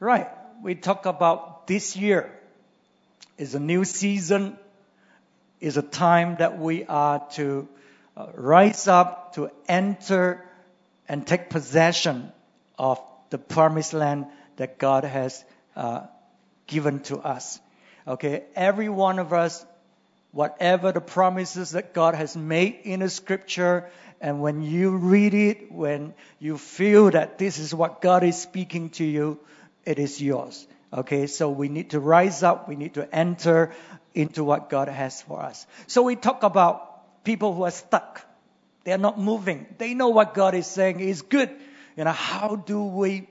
Right. We talk about this year is a new season, is a time that we are to uh, rise up to enter and take possession of the promised land that God has uh, given to us. Okay, every one of us, whatever the promises that God has made in the scripture, and when you read it, when you feel that this is what God is speaking to you, it is yours. Okay, so we need to rise up, we need to enter into what God has for us. So we talk about people who are stuck. They are not moving. They know what God is saying is good. You know, how do we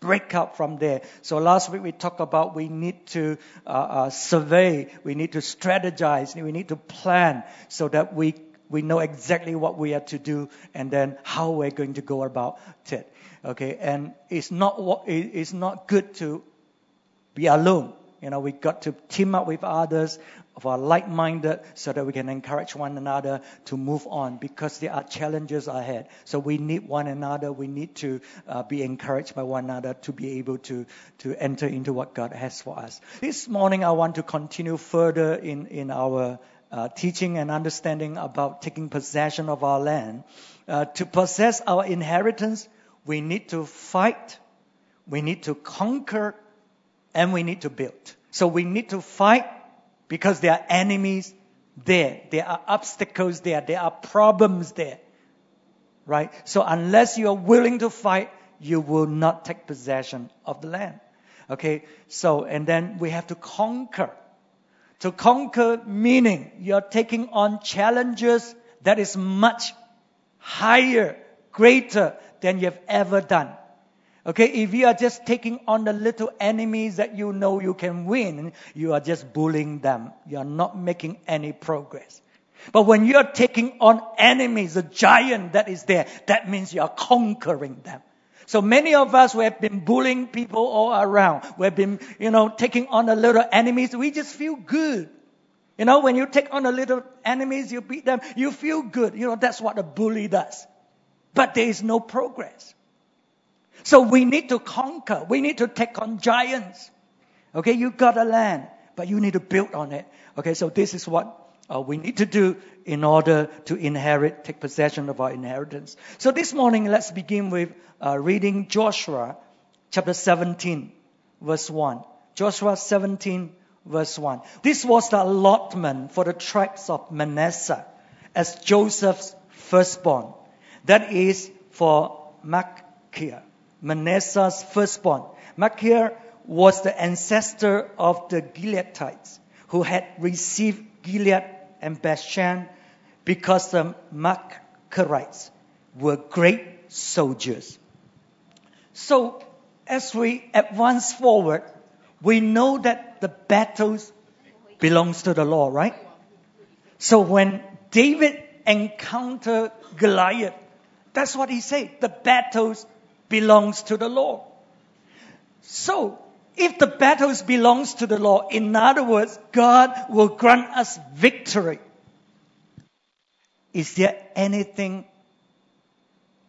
break out from there. So last week we talked about we need to uh, uh, survey, we need to strategize, we need to plan so that we we know exactly what we are to do and then how we're going to go about it. Okay, and it's not it's not good to be alone. You know, we got to team up with others of our like-minded so that we can encourage one another to move on because there are challenges ahead. So we need one another. We need to uh, be encouraged by one another to be able to, to enter into what God has for us. This morning, I want to continue further in, in our uh, teaching and understanding about taking possession of our land. Uh, to possess our inheritance, we need to fight, we need to conquer, and we need to build. So we need to fight because there are enemies there. There are obstacles there. There are problems there. Right? So unless you are willing to fight, you will not take possession of the land. Okay? So, and then we have to conquer. To conquer meaning you're taking on challenges that is much higher, greater than you've ever done. Okay, if you are just taking on the little enemies that you know you can win, you are just bullying them. You are not making any progress. But when you are taking on enemies, a giant that is there, that means you are conquering them. So many of us we have been bullying people all around. We've been, you know, taking on the little enemies. We just feel good. You know, when you take on the little enemies, you beat them, you feel good. You know, that's what a bully does. But there is no progress. So we need to conquer. We need to take on giants. Okay, you got a land, but you need to build on it. Okay, so this is what uh, we need to do in order to inherit, take possession of our inheritance. So this morning, let's begin with uh, reading Joshua chapter 17, verse 1. Joshua 17, verse 1. This was the allotment for the tribes of Manasseh as Joseph's firstborn. That is for Machir. Manasseh's firstborn. Machir was the ancestor of the Gileadites who had received Gilead and Bashan because the Machirites were great soldiers. So as we advance forward, we know that the battles belongs to the Lord, right? So when David encountered Goliath, that's what he said. The battles belongs to the Lord. So, if the battles belongs to the Lord, in other words, God will grant us victory. Is there anything,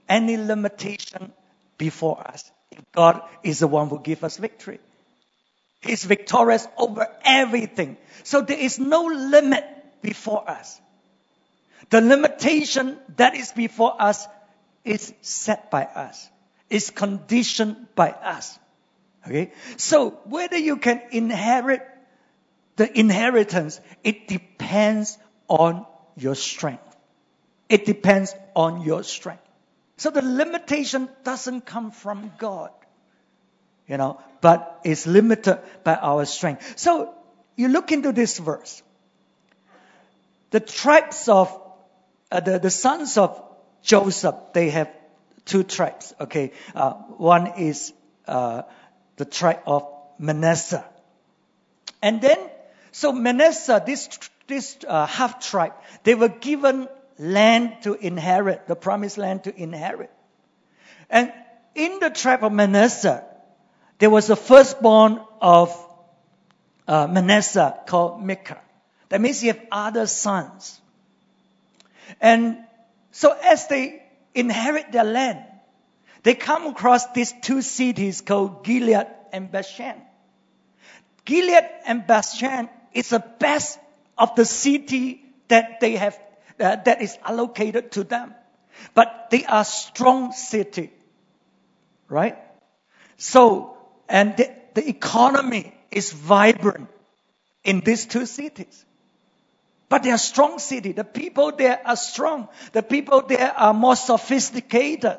any limitation before us? God is the one who gives us victory. He's victorious over everything. So there is no limit before us. The limitation that is before us is set by us is conditioned by us. Okay? So whether you can inherit the inheritance, it depends on your strength. It depends on your strength. So the limitation doesn't come from God, you know, but is limited by our strength. So you look into this verse. The tribes of uh, the, the sons of Joseph, they have two tribes. Okay, uh, one is uh, the tribe of Manasseh, and then so Manasseh, this this uh, half tribe, they were given land to inherit, the promised land to inherit, and in the tribe of Manasseh, there was a firstborn of uh, Manasseh called Machir. That means he have other sons. And so as they inherit their land. they come across these two cities called Gilead and Bashan. Gilead and Bashan is the best of the city that they have, uh, that is allocated to them. But they are strong city, right? So, and the, the economy is vibrant in these two cities. But they are strong city. The people there are strong. The people there are more sophisticated.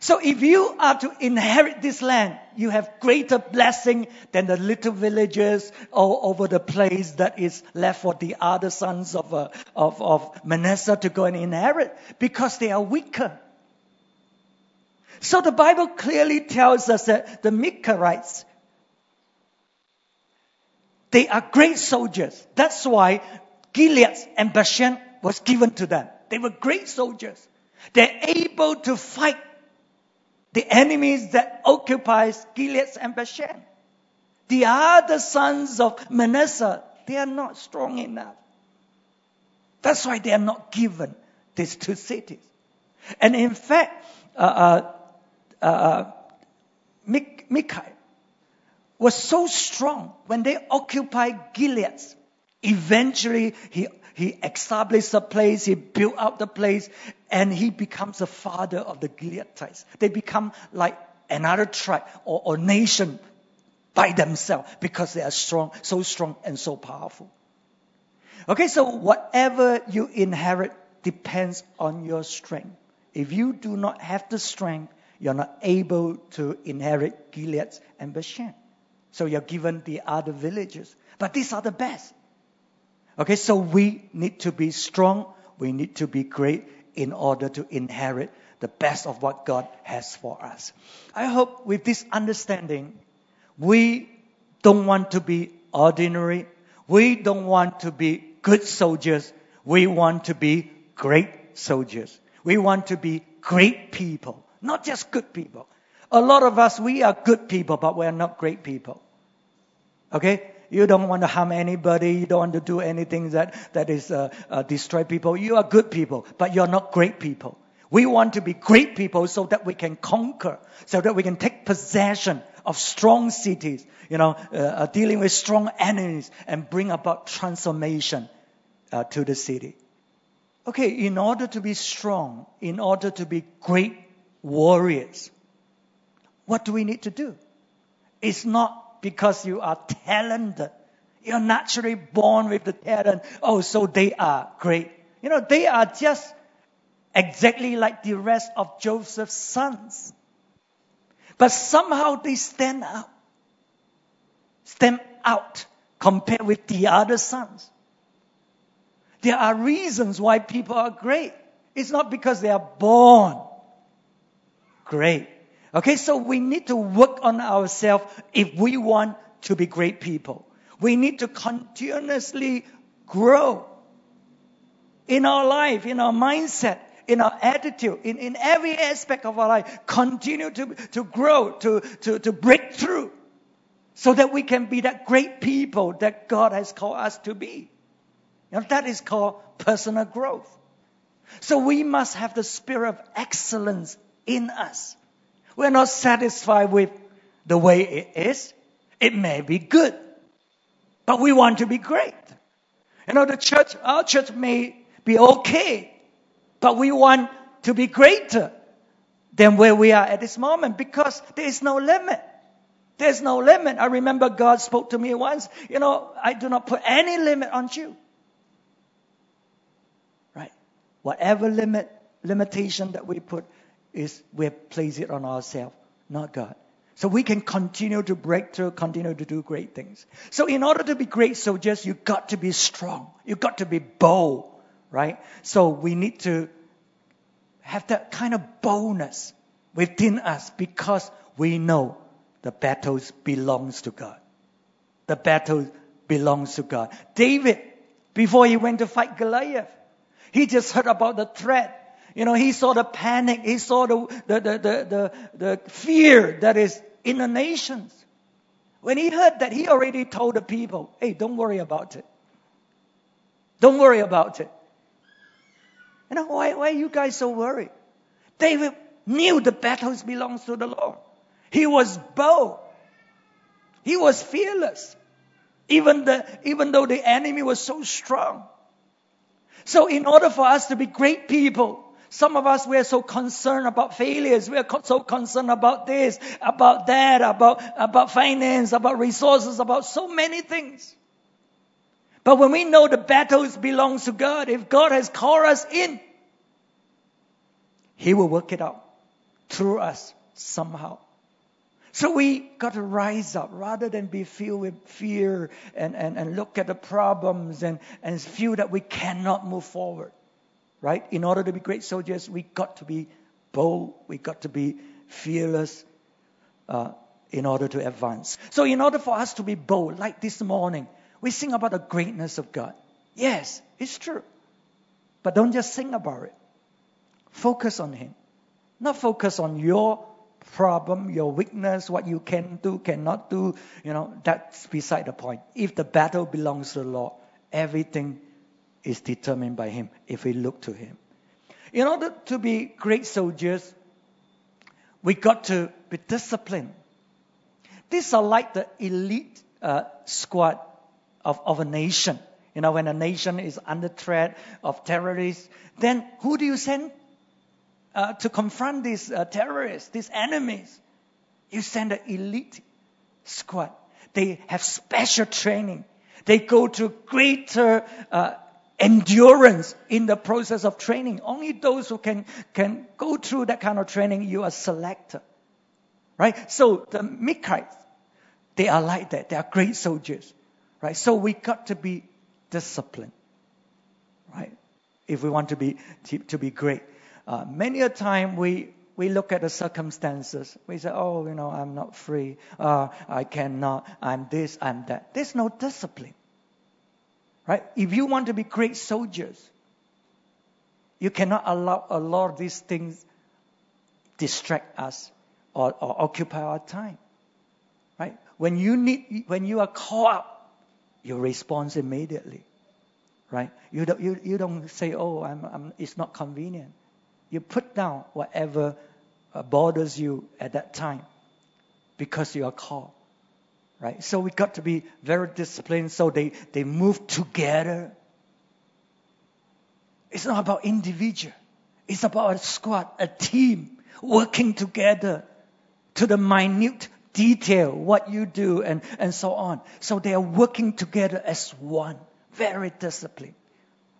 So if you are to inherit this land, you have greater blessing than the little villages all over the place that is left for the other sons of, uh, of, of Manasseh to go and inherit because they are weaker. So the Bible clearly tells us that the Machirites, they are great soldiers. That's why Gilead and Bashan was given to them. They were great soldiers. They're able to fight the enemies that occupies Gilead and Bashan. The other sons of Manasseh, they are not strong enough. That's why they are not given these two cities. And in fact, uh, uh, uh, Machir was so strong when they occupied Gilead. Eventually, he he established a place, he built up the place, and he becomes the father of the Gileadites. They become like another tribe or, or nation by themselves because they are strong, so strong and so powerful. Okay, so whatever you inherit depends on your strength. If you do not have the strength, you're not able to inherit Gilead and Bashan. So you're given the other villages. But these are the best. Okay, so we need to be strong, we need to be great in order to inherit the best of what God has for us. I hope with this understanding, we don't want to be ordinary. We don't want to be good soldiers. We want to be great soldiers. We want to be great people, not just good people. A lot of us, we are good people, but we are not great people. Okay? You don't want to harm anybody. You don't want to do anything that, that is uh, uh, destroy people. You are good people, but you're not great people. We want to be great people so that we can conquer, so that we can take possession of strong cities, you know, uh, uh dealing with strong enemies and bring about transformation uh, to the city. Okay, in order to be strong, in order to be great warriors, what do we need to do? It's not because you are talented. You're naturally born with the talent. Oh, so they are great. You know, they are just exactly like the rest of Joseph's sons. But somehow they stand out. Stand out compared with the other sons. There are reasons why people are great. It's not because they are born great. Okay, so we need to work on ourselves if we want to be great people. We need to continuously grow in our life, in our mindset, in our attitude, in, in every aspect of our life. Continue to, to grow, to, to, to break through so that we can be that great people that God has called us to be. Know, that is called personal growth. So we must have the spirit of excellence in us. We're not satisfied with the way it is. It may be good, but we want to be great. You know, the church, our church may be okay, but we want to be greater than where we are at this moment because there is no limit. There's no limit. I remember God spoke to me once, you know, I do not put any limit on you. Right? Whatever limit, limitation that we put, is we place it on ourselves, not God. So we can continue to break through, continue to do great things. So in order to be great soldiers, you got to be strong. You got to be bold, right? So we need to have that kind of boldness within us because we know the battles belongs to God. The battle belongs to God. David, before he went to fight Goliath, he just heard about the threat you know, he saw the panic, he saw the, the, the, the, the, the fear that is in the nations. When he heard that, he already told the people, hey, don't worry about it. Don't worry about it. You know, why, why are you guys so worried? David knew the battles belongs to the Lord. He was bold. He was fearless. Even the, even though the enemy was so strong. So in order for us to be great people, some of us, we are so concerned about failures. We are so concerned about this, about that, about, about finance, about resources, about so many things. But when we know the battles belongs to God, if God has called us in, He will work it out through us somehow. So we got to rise up rather than be filled with fear and, and, and look at the problems and, and feel that we cannot move forward right? In order to be great soldiers, we got to be bold, we got to be fearless uh, in order to advance. So, in order for us to be bold, like this morning, we sing about the greatness of God. Yes, it's true. But don't just sing about it. Focus on Him. Not focus on your problem, your weakness, what you can do, cannot do. You know, that's beside the point. If the battle belongs to the Lord, everything is determined by Him if we look to Him. In order to be great soldiers, we got to be disciplined. These are like the elite uh, squad of, of a nation. You know, when a nation is under threat of terrorists, then who do you send uh, to confront these uh, terrorists, these enemies? You send an elite squad. They have special training. They go to greater uh, endurance in the process of training. Only those who can, can go through that kind of training, you are selected. Right? So the Machirites, they are like that. They are great soldiers. Right? So we got to be disciplined. Right? If we want to be, to, to be great. Uh, many a time we, we look at the circumstances. We say, oh, you know, I'm not free. Uh, I cannot. I'm this, I'm that. There's no discipline. Right? If you want to be great soldiers, you cannot allow a lot of these things distract us or, or occupy our time. Right? When you need, when you are called up, you respond immediately. Right? You don't, you, you don't say, oh, I'm, I'm, it's not convenient. You put down whatever uh, bothers you at that time because you are called right? So we got to be very disciplined so they, they move together. It's not about individual. It's about a squad, a team working together to the minute detail, what you do and, and so on. So they are working together as one, very disciplined,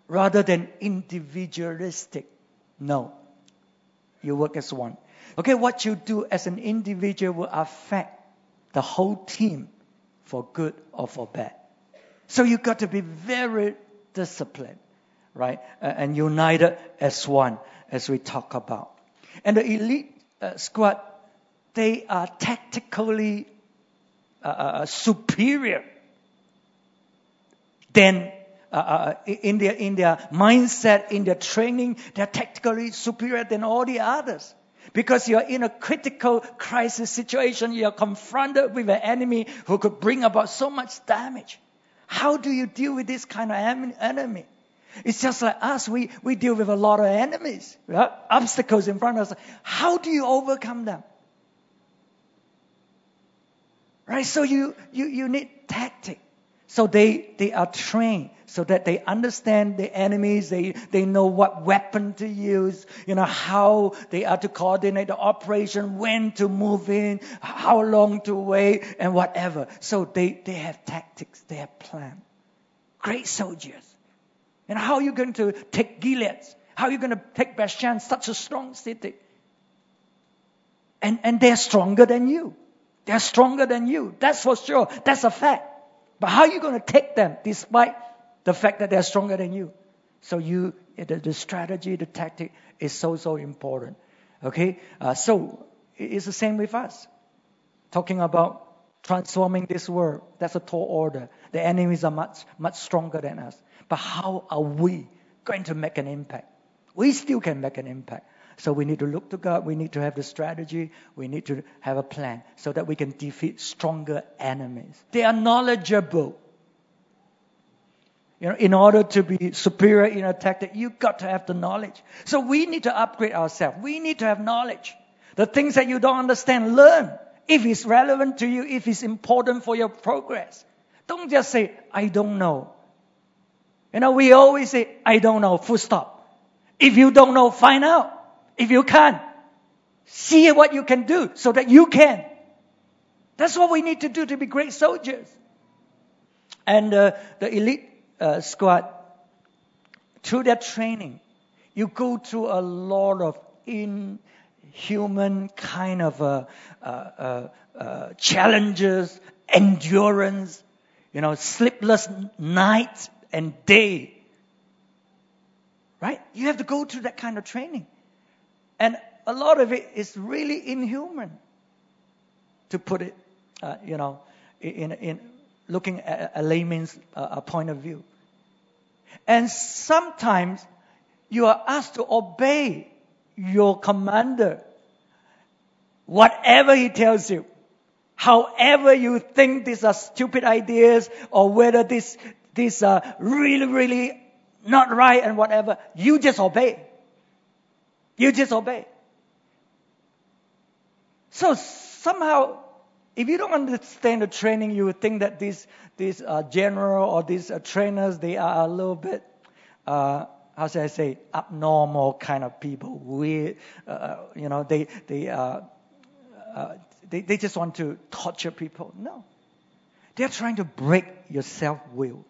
rather than individualistic. No. You work as one. Okay, what you do as an individual will affect the whole team for good or for bad. So you got to be very disciplined, right? And united as one, as we talk about. And the elite uh, squad, they are tactically uh, uh, uh superior than uh, uh, in their in their mindset, in their training, they're tactically superior than all the others. Because you're in a critical crisis situation, you're confronted with an enemy who could bring about so much damage. How do you deal with this kind of enemy? It's just like us. We, we deal with a lot of enemies, right? obstacles in front of us. How do you overcome them? Right? So you, you, you need tactic. So they, they are trained so that they understand the enemies, they, they know what weapon to use, you know, how they are to coordinate the operation, when to move in, how long to wait, and whatever. So they, they have tactics, they have plan. Great soldiers. And how are you going to take Gilead? How are you going to take Bashan, such a strong city? And, and they're stronger than you. They're stronger than you. That's for sure. That's a fact. But how are you going to take them despite the fact that they're stronger than you? So you, the, the strategy, the tactic is so, so important. Okay? Uh, so it's the same with us. Talking about transforming this world, that's a tall order. The enemies are much, much stronger than us. But how are we going to make an impact? We still can make an impact. So we need to look to God. We need to have the strategy. We need to have a plan so that we can defeat stronger enemies. They are knowledgeable. You know, in order to be superior in a tactic, you've got to have the knowledge. So we need to upgrade ourselves. We need to have knowledge. The things that you don't understand, learn. If it's relevant to you, if it's important for your progress. Don't just say, I don't know. You know, we always say, I don't know, full stop. If you don't know, find out. If you can't, see what you can do so that you can. That's what we need to do to be great soldiers. And uh, the elite uh, squad, through their training, you go through a lot of inhuman kind of uh, uh, uh, uh challenges, endurance, you know, sleepless night and day. Right? You have to go through that kind of training. And a lot of it is really inhuman, to put it, uh, you know, in, in looking at a layman's uh, point of view. And sometimes you are asked to obey your commander, whatever he tells you. However you think these are stupid ideas or whether this, these are really, really not right and whatever, you just obey. You just obey. So somehow, if you don't understand the training, you would think that these these uh, general or these uh, trainers they are a little bit, uh, how should I say, abnormal kind of people. We, uh, uh, you know, they they, uh, they they just want to torture people. No, they're trying to break your self will.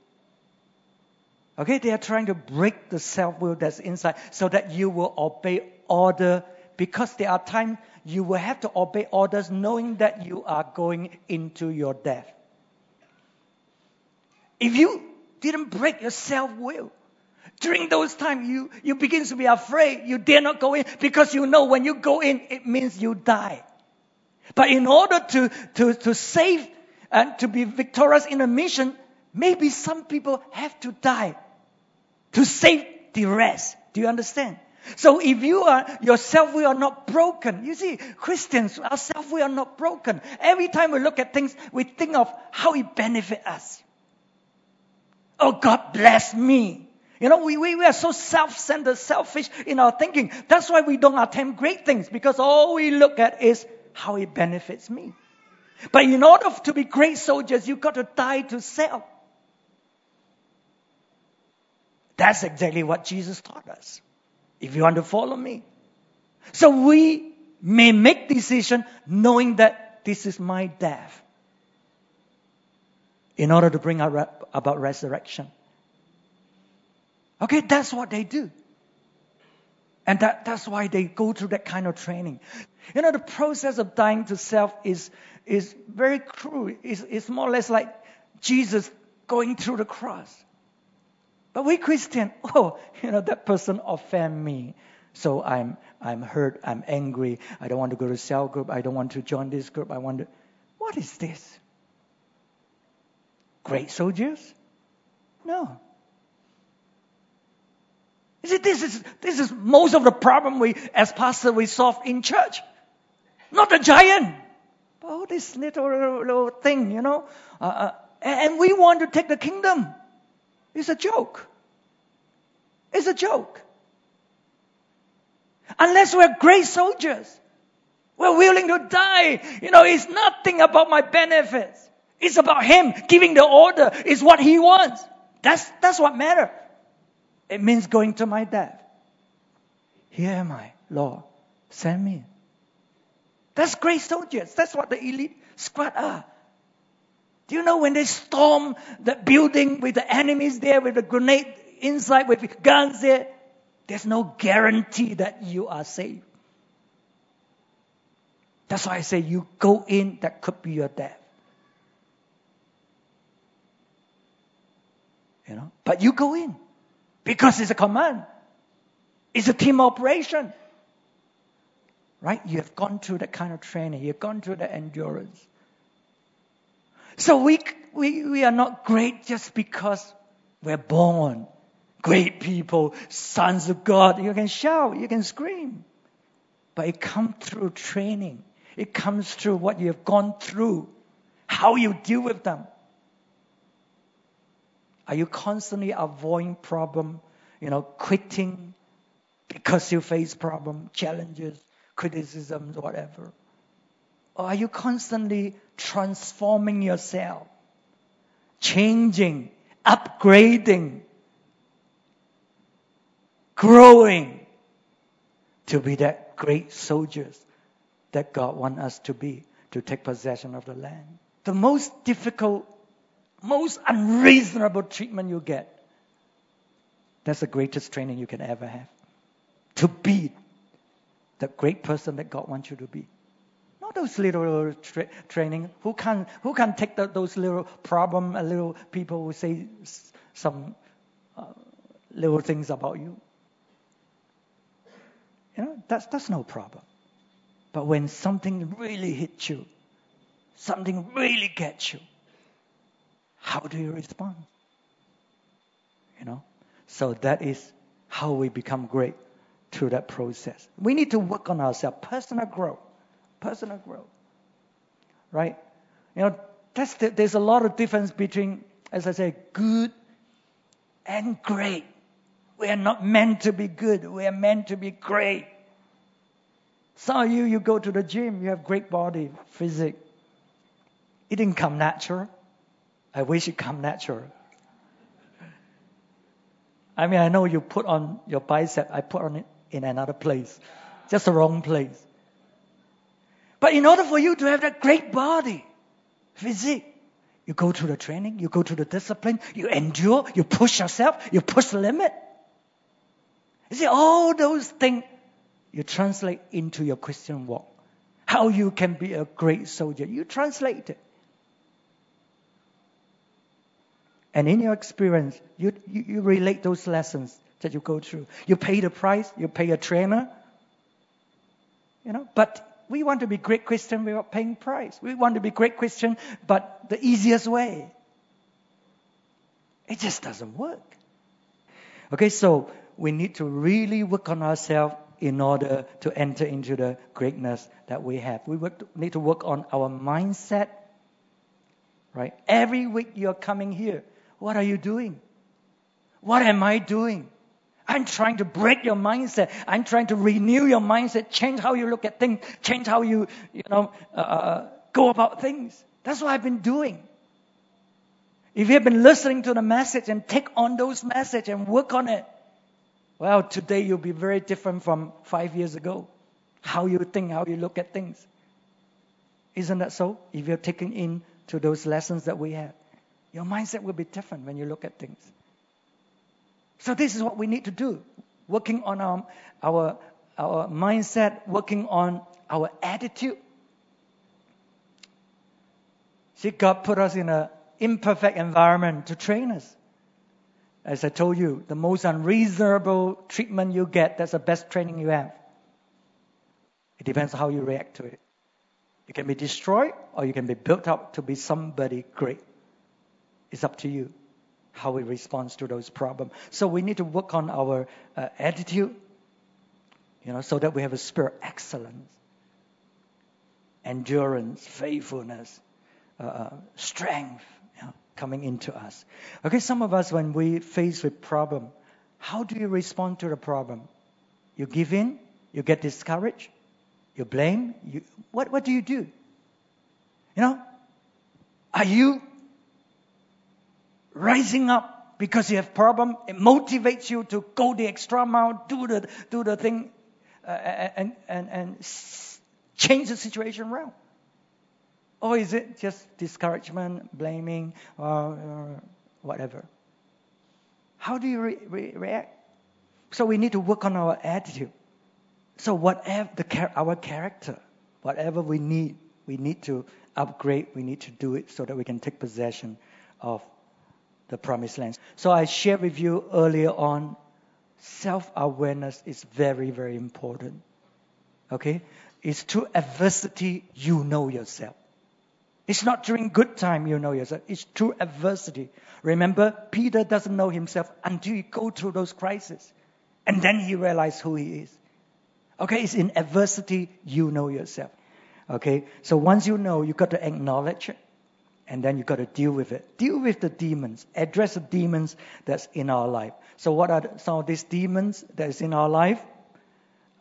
Okay, they are trying to break the self will that's inside so that you will obey order because there are times you will have to obey orders knowing that you are going into your death. If you didn't break your self will, during those times you, you begin to be afraid. You dare not go in because you know when you go in, it means you die. But in order to, to, to save and to be victorious in a mission, maybe some people have to die to save the rest. Do you understand? So if you are, your self-will are not broken. You see, Christians, ourselves, self-will are not broken. Every time we look at things, we think of how it benefit us. Oh, God bless me. You know, we, we, we are so self-centered, selfish in our thinking. That's why we don't attempt great things because all we look at is how it benefits me. But in order to be great soldiers, you've got to die to self. That's exactly what Jesus taught us. If you want to follow me. So we may make decision knowing that this is my death in order to bring about resurrection. Okay, that's what they do. And that, that's why they go through that kind of training. You know, the process of dying to self is, is very cruel. It's, it's more or less like Jesus going through the cross. But we Christian, oh, you know, that person offend me. So I'm, I'm hurt, I'm angry, I don't want to go to cell group, I don't want to join this group, I to. What is this? Great soldiers? No. You see, this is, this is most of the problem we, as pastor, we solve in church. Not the giant. But oh, this little, little, little thing, you know. Uh, uh, and we want to take the kingdom. It's a joke. It's a joke. Unless we're great soldiers, we're willing to die. You know, it's nothing about my benefits. It's about Him giving the order. It's what He wants. That's, that's what matters. It means going to my death. Here am I, Lord. Send me. That's great soldiers. That's what the elite squad are. Do you know when they storm the building with the enemies there with the grenade inside with guns there? There's no guarantee that you are safe. That's why I say you go in, that could be your death. You know, but you go in because it's a command. It's a team operation. Right? You have gone through that kind of training. You've gone through the endurance. So we, we, we are not great just because we're born great people, sons of God. You can shout, you can scream. But it comes through training. It comes through what you have gone through, how you deal with them. Are you constantly avoiding problem, you know, quitting because you face problem, challenges, criticisms, whatever? Or are you constantly transforming yourself, changing, upgrading, growing to be that great soldiers that God wants us to be to take possession of the land? The most difficult, most unreasonable treatment you get, that's the greatest training you can ever have. To be the great person that God wants you to be those little tra- training. Who can who can take the, those little problem, a little people who say some uh, little things about you? You know, that's that's no problem. But when something really hits you, something really gets you, how do you respond? You know, so that is how we become great through that process. We need to work on ourselves, personal growth personal growth. Right? You know, that's the, there's a lot of difference between, as I say, good and great. We are not meant to be good. We are meant to be great. Some of you, you go to the gym, you have great body, physique. It didn't come natural. I wish it come natural. I mean, I know you put on your bicep. I put on it in another place, just the wrong place. But in order for you to have that great body, physique, you go through the training, you go through the discipline, you endure, you push yourself, you push the limit. You see, all those things you translate into your Christian walk. How you can be a great soldier. You translate it. And in your experience, you, you, you relate those lessons that you go through. You pay the price, you pay a trainer, you know, but we want to be great Christian without paying price. We want to be great Christian, but the easiest way. It just doesn't work. Okay, so we need to really work on ourselves in order to enter into the greatness that we have. We need to work on our mindset. Right? Every week you're coming here. What are you doing? What am I doing? I'm trying to break your mindset. I'm trying to renew your mindset, change how you look at things, change how you, you know, uh, uh, go about things. That's what I've been doing. If you have been listening to the message and take on those message and work on it, well, today you'll be very different from five years ago. How you think, how you look at things. Isn't that so? If you're taking in to those lessons that we had, your mindset will be different when you look at things. So this is what we need to do. Working on our, our, our mindset, working on our attitude. See, God put us in an imperfect environment to train us. As I told you, the most unreasonable treatment you get, that's the best training you have. It depends how you react to it. You can be destroyed or you can be built up to be somebody great. It's up to you how we respond to those problems. So we need to work on our uh, attitude, you know, so that we have a spirit of excellence, endurance, faithfulness, uh, uh, strength you know, coming into us. Okay, some of us, when we face with problem, how do you respond to the problem? You give in, you get discouraged, you blame. You, what, what do you do? You know, are you rising up because you have problem. It motivates you to go the extra mile, do the do the thing, uh, and and and change the situation around. Or is it just discouragement, blaming, or, or whatever? How do you re- re- react? So we need to work on our attitude. So whatever the our character, whatever we need, we need to upgrade. We need to do it so that we can take possession of the promised land. So I shared with you earlier on, self-awareness is very, very important. Okay? It's through adversity you know yourself. It's not during good time you know yourself. It's through adversity. Remember, Peter doesn't know himself until he go through those crises. And then he realizes who he is. Okay, it's in adversity you know yourself. Okay, so once you know, you've got to acknowledge it and then you got to deal with it. Deal with the demons. Address the demons that's in our life. So what are some of these demons that is in our life?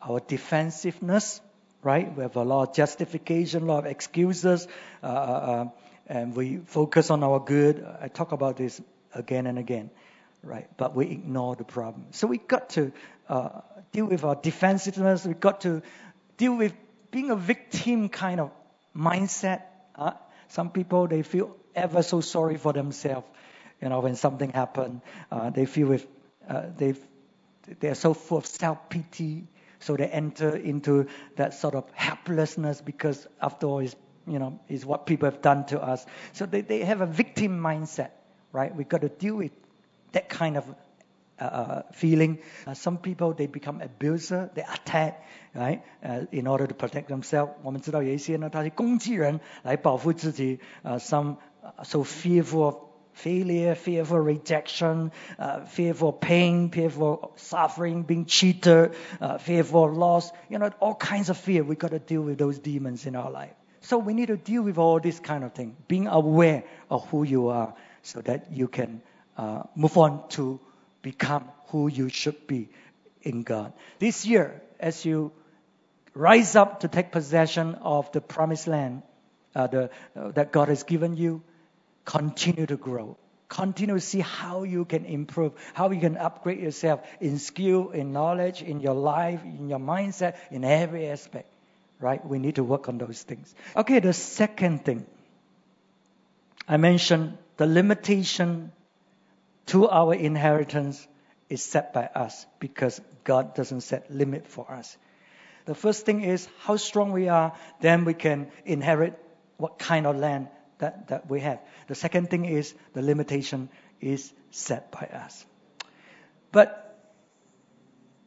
Our defensiveness, right? We have a lot of justification, a lot of excuses, uh, uh, uh and we focus on our good. I talk about this again and again, right? But we ignore the problem. So we got to uh, deal with our defensiveness. We got to deal with being a victim kind of mindset. Uh, some people they feel ever so sorry for themselves. You know, when something happened, uh, they feel with uh, they they are so full of self pity, so they enter into that sort of helplessness because after all, is you know is what people have done to us. So they they have a victim mindset, right? We got to deal with that kind of uh, uh, feeling. Uh, some people they become abuser, they attack, right? Uh, in order to protect themselves. 我们知道有一些呢，他是攻击人来保护自己。Uh, some so fearful of failure, fearful rejection, uh, fearful pain, fearful suffering, being cheated, uh, fearful loss. You know, all kinds of fear. We got to deal with those demons in our life. So we need to deal with all this kind of thing, being aware of who you are, so that you can uh, move on to become who you should be in God. This year, as you rise up to take possession of the promised land uh, the, uh, that God has given you, continue to grow. Continue to see how you can improve, how you can upgrade yourself in skill, in knowledge, in your life, in your mindset, in every aspect. Right? We need to work on those things. Okay, the second thing I mentioned the limitation to our inheritance is set by us because God doesn't set limit for us. The first thing is how strong we are, then we can inherit what kind of land that, that we have. The second thing is the limitation is set by us. But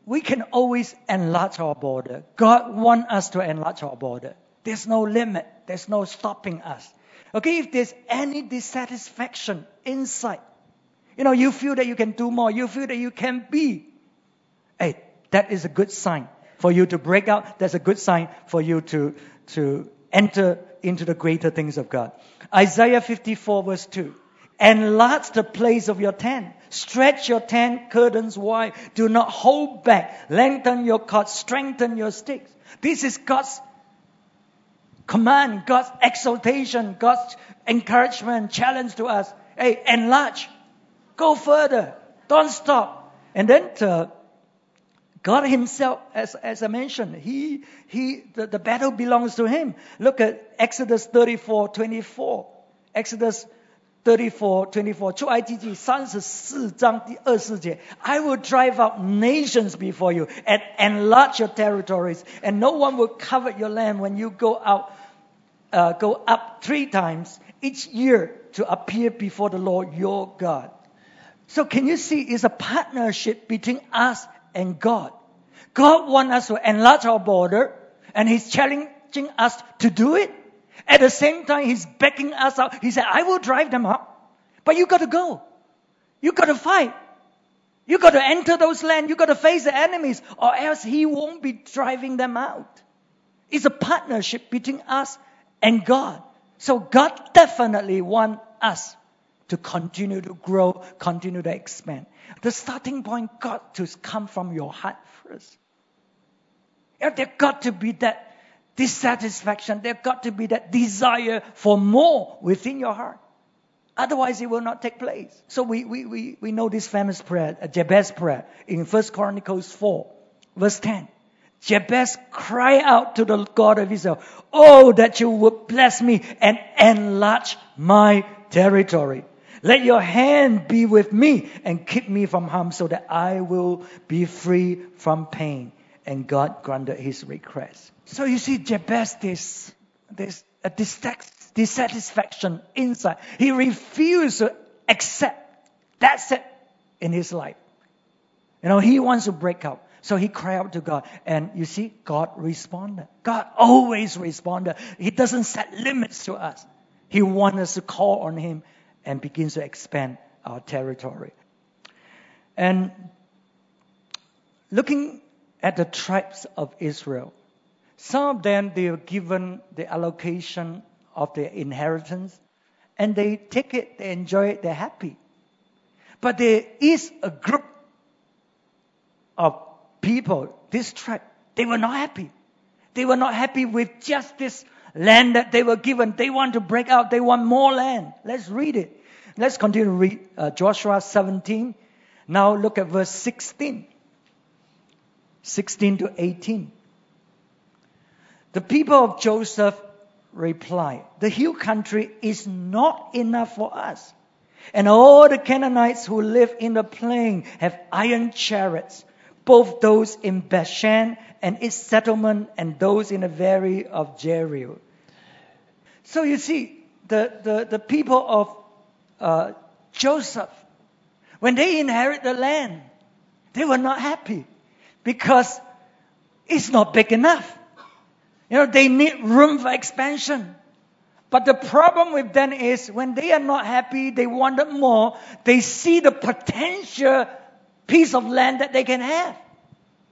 we can always enlarge our border. God wants us to enlarge our border. There's no limit. There's no stopping us. Okay, if there's any dissatisfaction inside, you know, you feel that you can do more, you feel that you can be. Hey, that is a good sign for you to break out. That's a good sign for you to, to enter into the greater things of God. Isaiah 54 verse 2. Enlarge the place of your tent. Stretch your tent curtains wide. Do not hold back. Lengthen your cords. Strengthen your sticks. This is God's command, God's exaltation, God's encouragement, challenge to us. Hey, enlarge. Go further. Don't stop. And then uh, God Himself, as, as I mentioned, He, he, the, the battle belongs to Him. Look at Exodus 34, 24. Exodus 34, 24. 出埃及记三十四章第二十节. I will drive out nations before you and enlarge your territories, and no one will covet your land when you go out, uh, go up three times each year to appear before the Lord your God. So can you see it's a partnership between us and God. God wants us to enlarge our border and He's challenging us to do it. At the same time, He's backing us up. He said, I will drive them out. But you gotta go. You gotta fight. You gotta enter those lands. You gotta face the enemies or else He won't be driving them out. It's a partnership between us and God. So God definitely wants us to continue to grow, continue to expand. The starting point got to come from your heart first. And There got to be that dissatisfaction. There got to be that desire for more within your heart. Otherwise, it will not take place. So we, we, we, we know this famous prayer, a Jabez prayer in 1 Chronicles 4, verse 10. Jabez cried out to the God of Israel, Oh, that you would bless me and enlarge my territory. Let your hand be with me and keep me from harm so that I will be free from pain. And God granted his request. So you see, Jabez, this, this a dissatisfaction inside. He refused to accept that's it in his life. You know, he wants to break out. So he cried out to God. And you see, God responded. God always responded. He doesn't set limits to us. He wants us to call on him and begins to expand our territory. And looking at the tribes of Israel, some of them they were given the allocation of their inheritance and they take it, they enjoy it, they're happy. But there is a group of people, this tribe, they were not happy. They were not happy with just this land that they were given. They want to break out. They want more land. Let's read it. Let's continue to read uh, Joshua 17. Now look at verse 16. 16 to 18. The people of Joseph replied, The hill country is not enough for us. And all the Canaanites who live in the plain have iron chariots, both those in Bashan and its settlement and those in the valley of Jezreel. So you see, the, the, the people of uh, Joseph, when they inherit the land, they were not happy because it's not big enough. You know, they need room for expansion. But the problem with them is when they are not happy, they wanted more, they see the potential piece of land that they can have.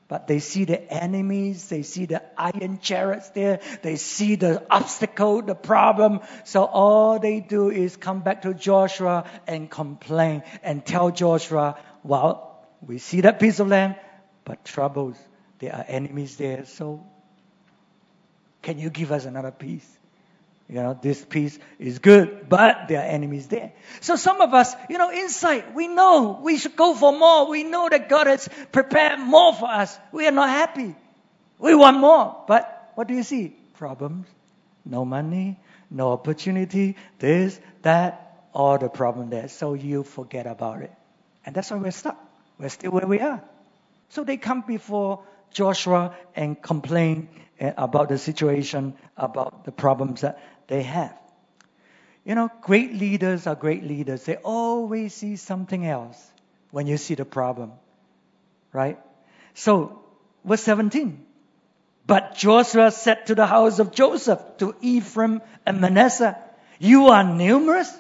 But they see the enemies, they see the iron chariots there, they see the obstacle, the problem. So all they do is come back to Joshua and complain and tell Joshua, well, we see that piece of land, but troubles, there are enemies there. So can you give us another piece? You know, this peace is good, but there are enemies there. So some of us, you know, inside, we know we should go for more. We know that God has prepared more for us. We are not happy. We want more. But what do you see? Problems. No money, no opportunity, this, that, all the problem there. So you forget about it. And that's why we're stuck. We're still where we are. So they come before Joshua and complain eh, about the situation, about the problems that they have. You know, great leaders are great leaders. They always see something else when you see the problem. Right? So, verse 17. But Joshua said to the house of Joseph, to Ephraim and Manasseh, You are numerous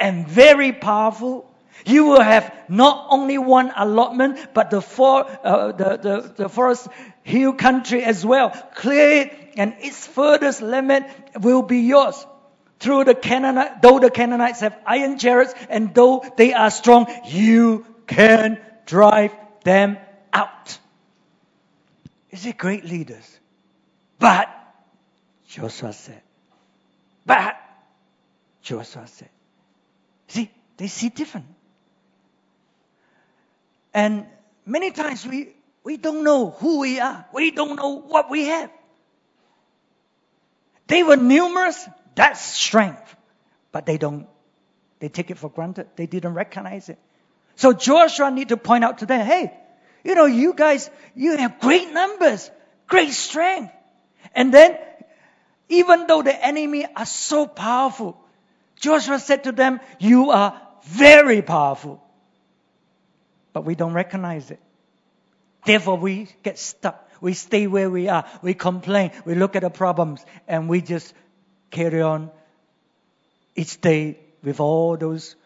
and very powerful. You will have not only one allotment, but the four, uh, the, the, the forest hill country as well. Clear it and its furthest limit will be yours. Through the Canaanite, though the Canaanites have iron chariots and though they are strong, you can drive them out. Is it great leaders? But, Joshua said, but, Joshua said, see, they see different. And many times we, we don't know who we are. We don't know what we have. They were numerous, that's strength. But they don't, they take it for granted. They didn't recognize it. So Joshua need to point out to them, hey, you know, you guys, you have great numbers, great strength. And then, even though the enemy are so powerful, Joshua said to them, you are very powerful. But we don't recognize it. Therefore, we get stuck. We stay where we are. We complain. We look at the problems and we just carry on each day with all those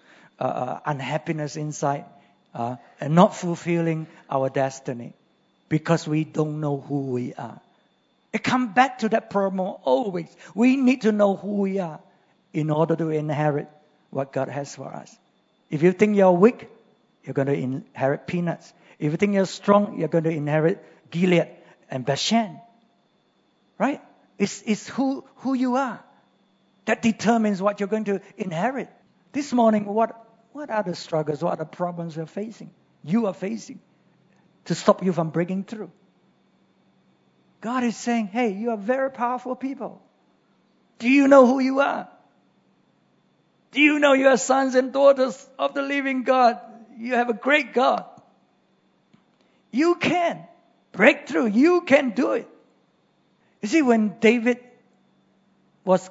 uh, uh, unhappiness inside uh, and not fulfilling our destiny because we don't know who we are. It comes back to that problem always. We need to know who we are in order to inherit what God has for us. If you think you're weak, you're going to inherit peanuts. If you think you're strong, you're going to inherit Gilead and Bashan. Right? It's, it's who, who you are that determines what you're going to inherit. This morning, what, what are the struggles, what are the problems you're facing? You are facing to stop you from breaking through. God is saying, hey, you are very powerful people. Do you know who you are? Do you know you are sons and daughters of the living God? You have a great God. You can break through. You can do it. You see, when David was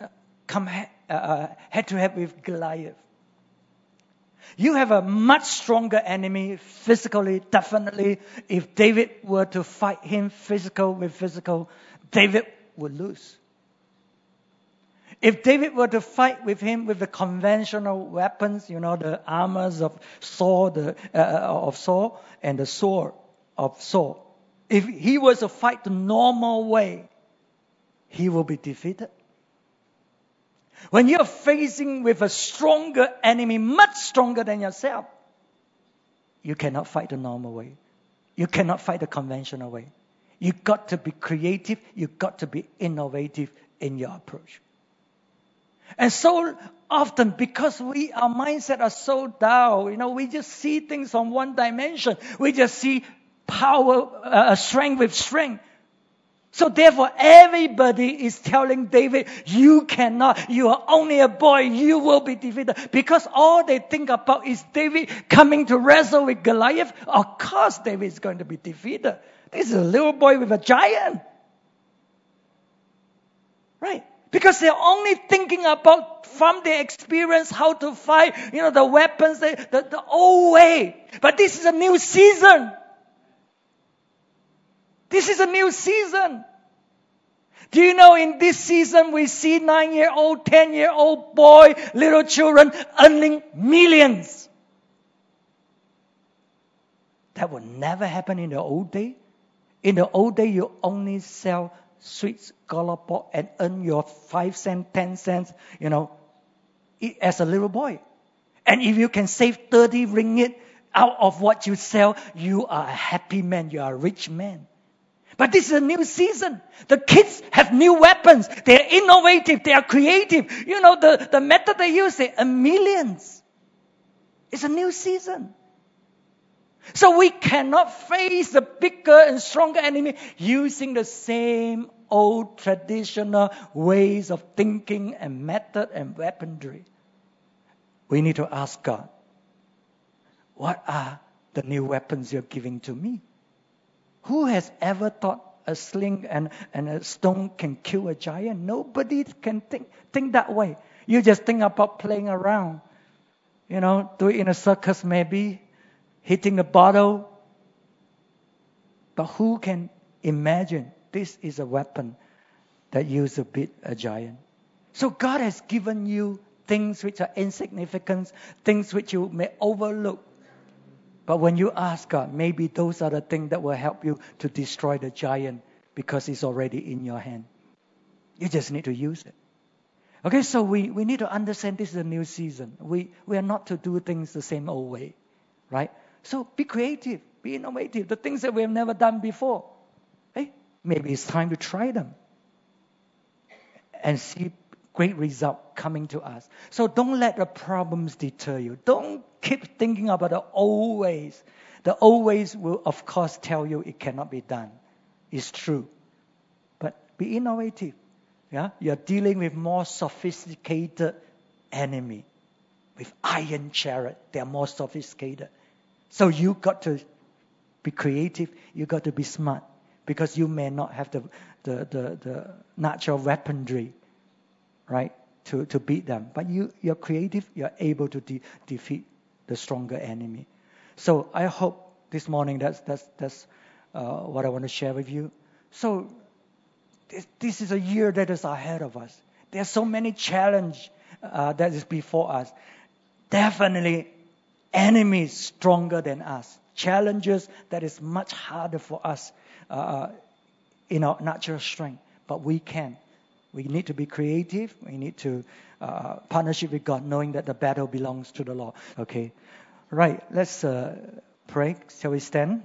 uh, come uh, uh, head to head with Goliath, you have a much stronger enemy physically, definitely. If David were to fight him physical with physical, David would lose. If David were to fight with him with the conventional weapons, you know, the armors of Saul, the, uh, uh, of Saul and the sword of Saul, if he was to fight the normal way, he will be defeated. When you're facing with a stronger enemy, much stronger than yourself, you cannot fight the normal way. You cannot fight the conventional way. You've got to be creative. You've got to be innovative in your approach. And so often, because we our mindset are so dull, you know, we just see things on one dimension. We just see power, uh, strength with strength. So therefore, everybody is telling David, you cannot, you are only a boy, you will be defeated. Because all they think about is David coming to wrestle with Goliath. Of course, David is going to be defeated. This is a little boy with a giant. Right? Because they're only thinking about from their experience how to fight, you know, the weapons, the, the, the old way. But this is a new season. This is a new season. Do you know in this season we see nine year old, ten year old boy, little children earning millions? That would never happen in the old day. In the old day, you only sell sweets, gallopot, and earn your five cents, ten cents, you know, as a little boy. And if you can save 30 ringgit out of what you sell, you are a happy man, you are a rich man. But this is a new season. The kids have new weapons. They're innovative. They are creative. You know, the, the method they use, they are millions. It's a new season. So we cannot face the bigger and stronger enemy using the same old traditional ways of thinking and method and weaponry. We need to ask God, what are the new weapons you're giving to me? Who has ever thought a sling and, and a stone can kill a giant? Nobody can think, think that way. You just think about playing around. You know, do it in a circus maybe, hitting a bottle. But who can imagine this is a weapon that used to beat a giant? So God has given you things which are insignificant, things which you may overlook. But when you ask God, maybe those are the things that will help you to destroy the giant because it's already in your hand. You just need to use it. Okay, so we, we need to understand this is a new season. We, we are not to do things the same old way, right? So be creative, be innovative. The things that we have never done before. Hey, maybe it's time to try them and see great result coming to us. So don't let the problems deter you. Don't keep thinking about the old ways. The old ways will, of course, tell you it cannot be done. It's true. But be innovative. Yeah? You're dealing with more sophisticated enemy. With iron chariot, they're more sophisticated. So you got to be creative. You got to be smart because you may not have the, the, the, the natural weaponry right, to, to beat them. But you, you're creative, you're able to de- defeat the stronger enemy. So I hope this morning that's, that's, that's uh, what I want to share with you. So this, this, is a year that is ahead of us. There's so many challenges uh, that is before us. Definitely enemies stronger than us. Challenges that is much harder for us uh, in our natural strength. But we can we need to be creative. We need to uh, partnership with God, knowing that the battle belongs to the Lord. Okay, right. Let's uh, pray. Shall we stand?